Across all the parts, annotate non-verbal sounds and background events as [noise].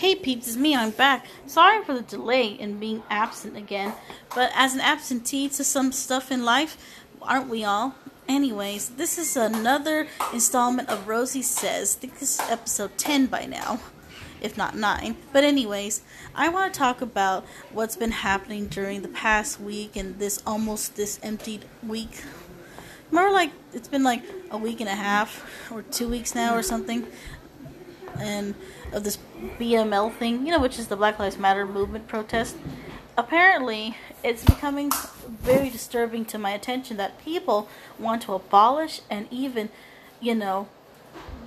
Hey peeps, it's me, I'm back. Sorry for the delay in being absent again, but as an absentee to some stuff in life, aren't we all? Anyways, this is another installment of Rosy Says. I think this is episode 10 by now, if not 9. But, anyways, I want to talk about what's been happening during the past week and this almost this emptied week. More like it's been like a week and a half or two weeks now or something and of this BML thing, you know, which is the Black Lives Matter movement protest. Apparently, it's becoming very disturbing to my attention that people want to abolish and even, you know,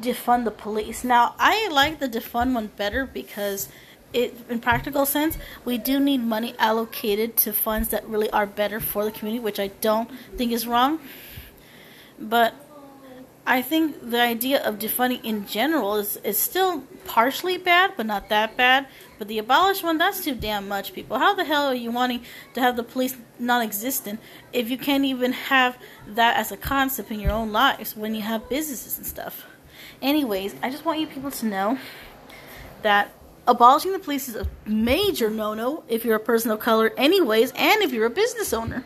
defund the police. Now, I like the defund one better because it in practical sense, we do need money allocated to funds that really are better for the community, which I don't think is wrong. But I think the idea of defunding in general is, is still partially bad, but not that bad. But the abolish one, that's too damn much, people. How the hell are you wanting to have the police non existent if you can't even have that as a concept in your own lives when you have businesses and stuff? Anyways, I just want you people to know that abolishing the police is a major no no if you're a person of color, anyways, and if you're a business owner.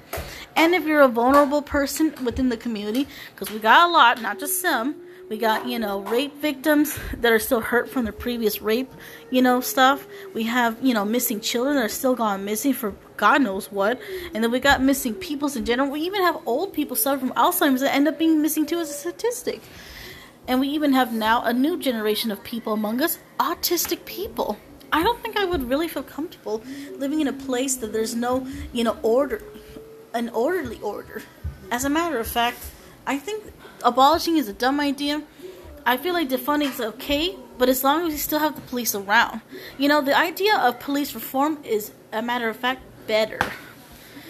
And if you're a vulnerable person within the community, because we got a lot, not just some, we got, you know, rape victims that are still hurt from their previous rape, you know, stuff. We have, you know, missing children that are still gone missing for God knows what. And then we got missing peoples in general. We even have old people suffering from Alzheimer's that end up being missing too as a statistic. And we even have now a new generation of people among us, autistic people. I don't think I would really feel comfortable living in a place that there's no, you know, order an orderly order. As a matter of fact, I think abolishing is a dumb idea. I feel like defunding is okay, but as long as we still have the police around. You know, the idea of police reform is, a matter of fact, better.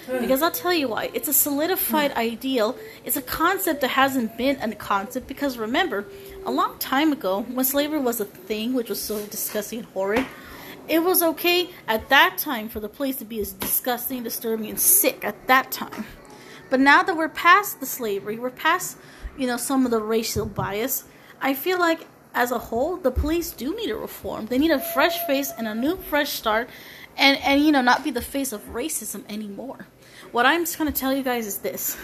Hmm. Because I'll tell you why. It's a solidified hmm. ideal. It's a concept that hasn't been a concept. Because remember, a long time ago, when slavery was a thing, which was so disgusting and horrid, it was okay at that time for the police to be as disgusting, disturbing, and sick at that time. But now that we're past the slavery, we're past, you know, some of the racial bias, I feel like as a whole, the police do need a reform. They need a fresh face and a new fresh start and, and you know, not be the face of racism anymore. What I'm just gonna tell you guys is this.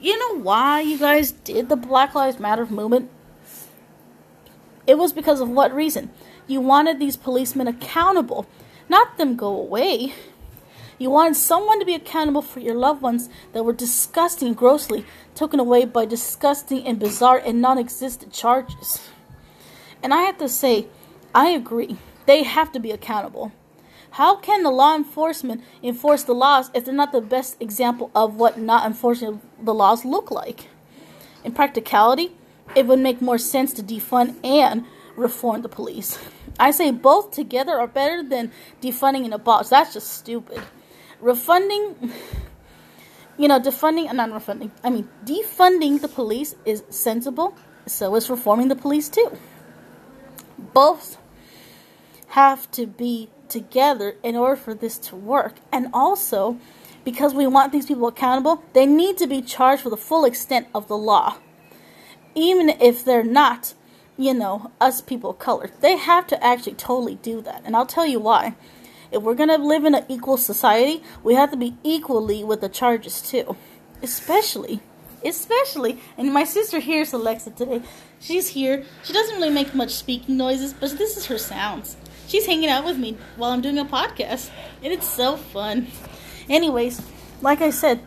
You know why you guys did the Black Lives Matter movement? It was because of what reason? You wanted these policemen accountable, not them go away. You wanted someone to be accountable for your loved ones that were disgusting, grossly taken away by disgusting and bizarre and non existent charges. And I have to say, I agree. They have to be accountable. How can the law enforcement enforce the laws if they're not the best example of what not enforcing the laws look like? In practicality, it would make more sense to defund and reform the police. I say both together are better than defunding and abolish. That's just stupid. Refunding, [sighs] you know, defunding, and not refunding, I mean, defunding the police is sensible. So is reforming the police too. Both have to be together in order for this to work. And also, because we want these people accountable, they need to be charged for the full extent of the law. Even if they're not you know, us people of color. They have to actually totally do that. And I'll tell you why. If we're going to live in an equal society, we have to be equally with the charges too. Especially, especially, and my sister here is Alexa today. She's here. She doesn't really make much speaking noises, but this is her sounds. She's hanging out with me while I'm doing a podcast, and it's so fun. Anyways, like I said,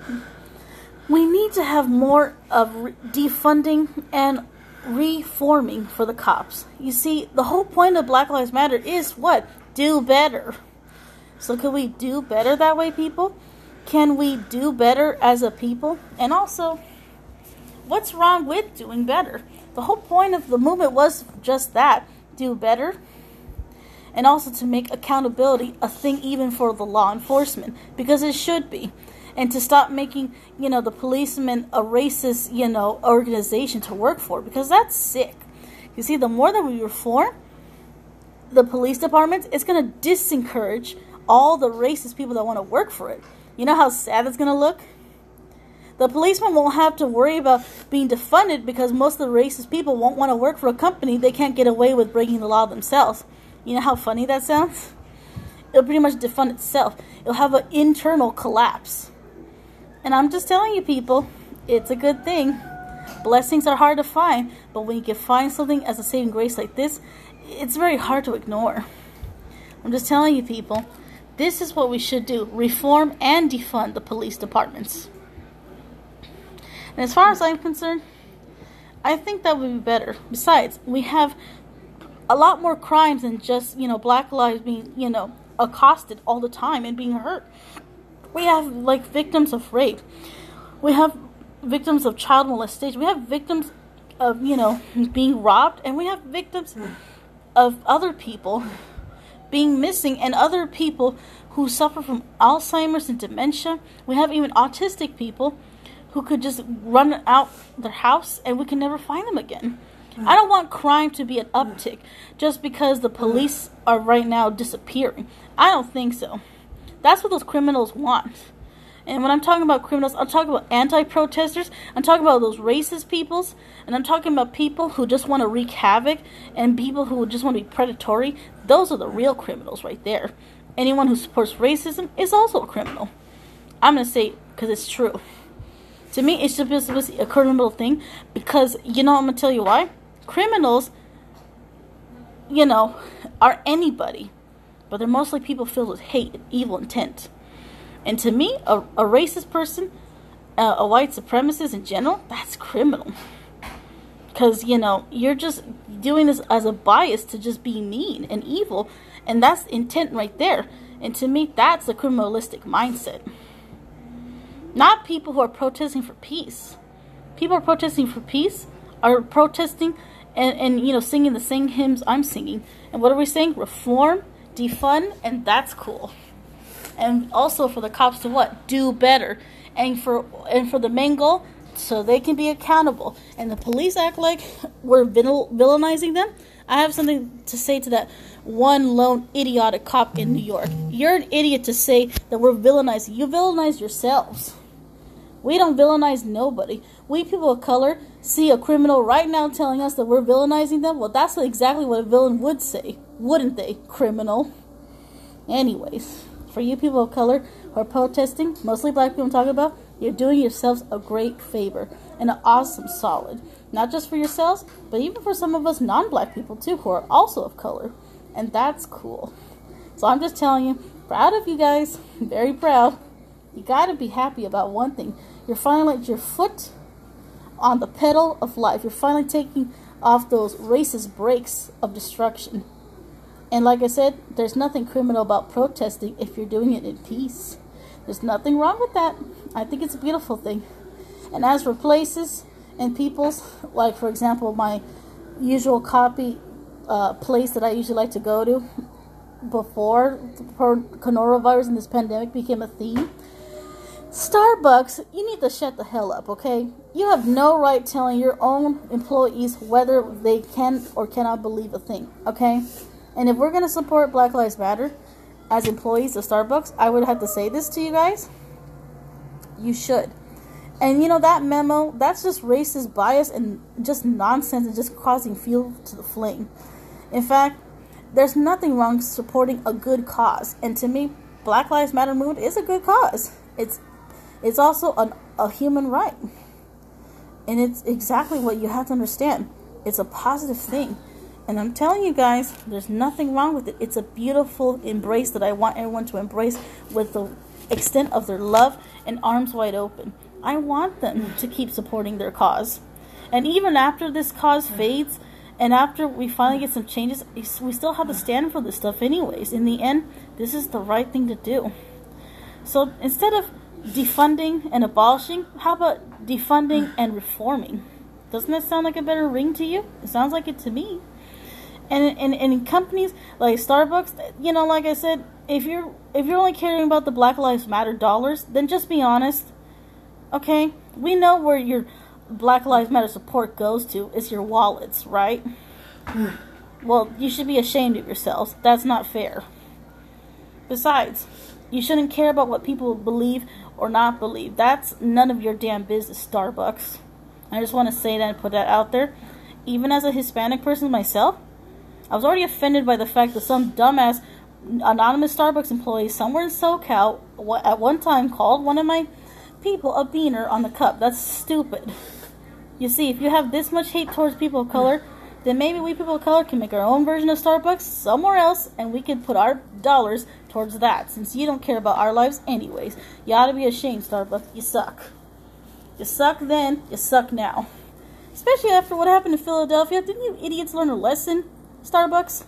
we need to have more of defunding and reforming for the cops. You see, the whole point of Black Lives Matter is what? Do better. So, can we do better that way, people? Can we do better as a people? And also, what's wrong with doing better? The whole point of the movement was just that do better. And also to make accountability a thing even for the law enforcement, because it should be and to stop making, you know, the policemen a racist, you know, organization to work for because that's sick. You see, the more that we reform the police departments, it's going to disencourage all the racist people that want to work for it. You know how sad it's going to look? The policemen won't have to worry about being defunded because most of the racist people won't want to work for a company they can't get away with breaking the law themselves. You know how funny that sounds? It'll pretty much defund itself. It'll have an internal collapse. And I'm just telling you, people, it's a good thing. Blessings are hard to find, but when you can find something as a saving grace like this, it's very hard to ignore. I'm just telling you, people, this is what we should do reform and defund the police departments. And as far as I'm concerned, I think that would be better. Besides, we have a lot more crimes than just, you know, black lives being, you know, accosted all the time and being hurt. We have like victims of rape. We have victims of child molestation. We have victims of, you know, being robbed and we have victims of other people being missing and other people who suffer from Alzheimer's and dementia. We have even autistic people who could just run out their house and we can never find them again. I don't want crime to be an uptick just because the police are right now disappearing. I don't think so. That's what those criminals want. And when I'm talking about criminals, I'm talking about anti protesters, I'm talking about those racist peoples, and I'm talking about people who just want to wreak havoc and people who just want to be predatory. Those are the real criminals right there. Anyone who supports racism is also a criminal. I'm going to say because it's true. To me, it's be a criminal thing because, you know, I'm going to tell you why. Criminals, you know, are anybody, but they're mostly people filled with hate and evil intent. And to me, a, a racist person, uh, a white supremacist in general, that's criminal. [laughs] Because, you know, you're just doing this as a bias to just be mean and evil. And that's intent right there. And to me, that's a criminalistic mindset. Not people who are protesting for peace. People are protesting for peace are protesting and, and you know singing the same hymns I'm singing. And what are we saying? Reform, defund, and that's cool. And also for the cops to what? Do better. And for and for the main goal, so they can be accountable. And the police act like [laughs] we're villainizing them. I have something to say to that one lone idiotic cop in New York. You're an idiot to say that we're villainizing. You villainize yourselves. We don't villainize nobody. We people of color see a criminal right now telling us that we're villainizing them. Well, that's exactly what a villain would say, wouldn't they, criminal? Anyways, for you people of color who are protesting, mostly black people I'm talking about, you're doing yourselves a great favor and an awesome solid. Not just for yourselves, but even for some of us non black people too who are also of color. And that's cool. So I'm just telling you, proud of you guys, [laughs] very proud. You gotta be happy about one thing. You're finally your foot on the pedal of life. You're finally taking off those racist brakes of destruction. And like I said, there's nothing criminal about protesting if you're doing it in peace. There's nothing wrong with that. I think it's a beautiful thing. And as for places and peoples, like for example, my usual copy uh, place that I usually like to go to before coronavirus and this pandemic became a theme Starbucks, you need to shut the hell up, okay? You have no right telling your own employees whether they can or cannot believe a thing, okay? And if we're going to support Black Lives Matter as employees of Starbucks, I would have to say this to you guys. You should. And you know, that memo, that's just racist bias and just nonsense and just causing fuel to the flame. In fact, there's nothing wrong supporting a good cause. And to me, Black Lives Matter movement is a good cause. It's it's also an, a human right. And it's exactly what you have to understand. It's a positive thing. And I'm telling you guys, there's nothing wrong with it. It's a beautiful embrace that I want everyone to embrace with the extent of their love and arms wide open. I want them to keep supporting their cause. And even after this cause fades, and after we finally get some changes, we still have to stand for this stuff, anyways. In the end, this is the right thing to do. So instead of defunding and abolishing? How about defunding and reforming? Doesn't that sound like a better ring to you? It sounds like it to me. And, and, and companies like Starbucks, you know, like I said, if you're if you're only caring about the Black Lives Matter dollars, then just be honest. Okay? We know where your Black Lives Matter support goes to. It's your wallets, right? [sighs] well, you should be ashamed of yourselves. That's not fair. Besides, you shouldn't care about what people believe or not believe. That's none of your damn business, Starbucks. I just want to say that and put that out there. Even as a Hispanic person myself, I was already offended by the fact that some dumbass anonymous Starbucks employee somewhere in SoCal at one time called one of my people a beaner on the cup. That's stupid. You see, if you have this much hate towards people of color, then maybe we people of color can make our own version of Starbucks somewhere else and we can put our dollars towards that since you don't care about our lives anyways. You ought to be ashamed, Starbucks. You suck. You suck then, you suck now. Especially after what happened in Philadelphia. Didn't you idiots learn a lesson, Starbucks?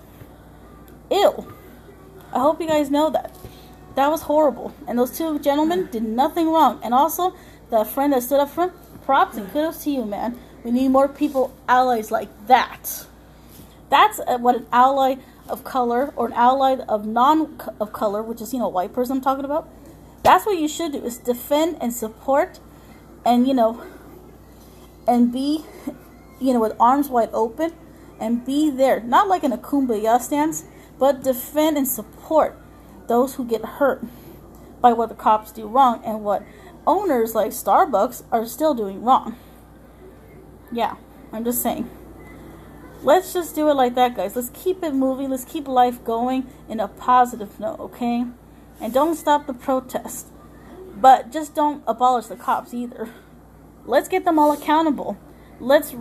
Ew. I hope you guys know that. That was horrible. And those two gentlemen did nothing wrong. And also, the friend that stood up front, props and kudos to you, man. We need more people, allies like that. That's uh, what an ally of color or an ally of non of color, which is you know white person I'm talking about. That's what you should do is defend and support, and you know, and be, you know, with arms wide open, and be there, not like in a kumbaya stance, but defend and support those who get hurt by what the cops do wrong and what owners like Starbucks are still doing wrong. Yeah, I'm just saying. Let's just do it like that, guys. Let's keep it moving. Let's keep life going in a positive note, okay? And don't stop the protest. But just don't abolish the cops either. Let's get them all accountable. Let's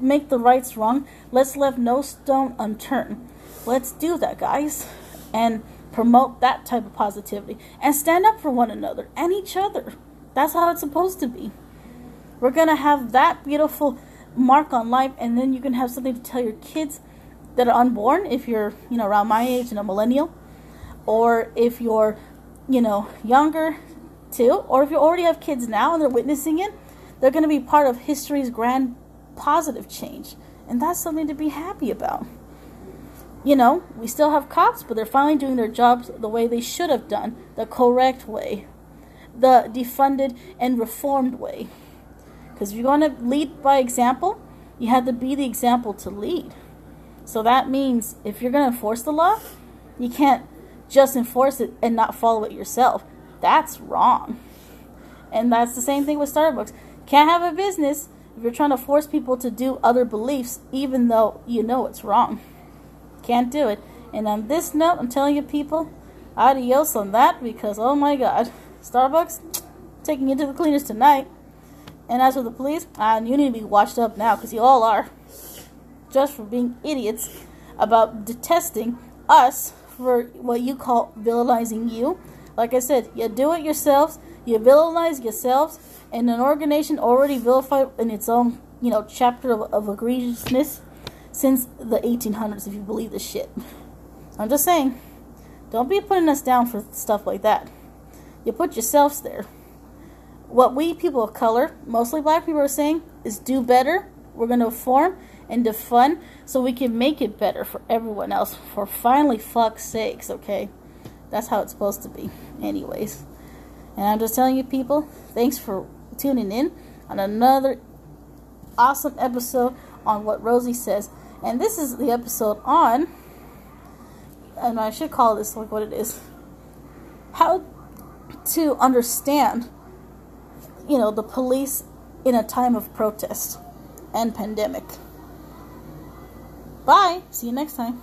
make the rights wrong. Let's leave no stone unturned. Let's do that, guys. And promote that type of positivity. And stand up for one another and each other. That's how it's supposed to be. We're going to have that beautiful mark on life, and then you can have something to tell your kids that are unborn if you're, you know, around my age and a millennial, or if you're, you know, younger too, or if you already have kids now and they're witnessing it, they're going to be part of history's grand positive change. And that's something to be happy about. You know, we still have cops, but they're finally doing their jobs the way they should have done, the correct way, the defunded and reformed way. Because if you're going to lead by example, you have to be the example to lead. So that means if you're going to enforce the law, you can't just enforce it and not follow it yourself. That's wrong. And that's the same thing with Starbucks. Can't have a business you're trying to force people to do other beliefs, even though you know it's wrong. Can't do it. And on this note, I'm telling you people, adios on that because, oh my god, Starbucks taking you to the cleaners tonight. And as for the police, uh, you need to be watched up now because you all are. Just for being idiots about detesting us for what you call villainizing you. Like I said, you do it yourselves, you villainize yourselves, and an organization already vilified in its own, you know, chapter of, of egregiousness since the 1800s, if you believe this shit. I'm just saying, don't be putting us down for stuff like that. You put yourselves there what we people of color, mostly black people, are saying is do better. We're going to form and defund so we can make it better for everyone else. For finally, fuck's sakes, okay? That's how it's supposed to be, anyways. And I'm just telling you, people, thanks for tuning in on another awesome episode on what Rosie says. And this is the episode on, and I should call this like what it is how to understand you know, the police in a time of protest and pandemic. Bye. See you next time.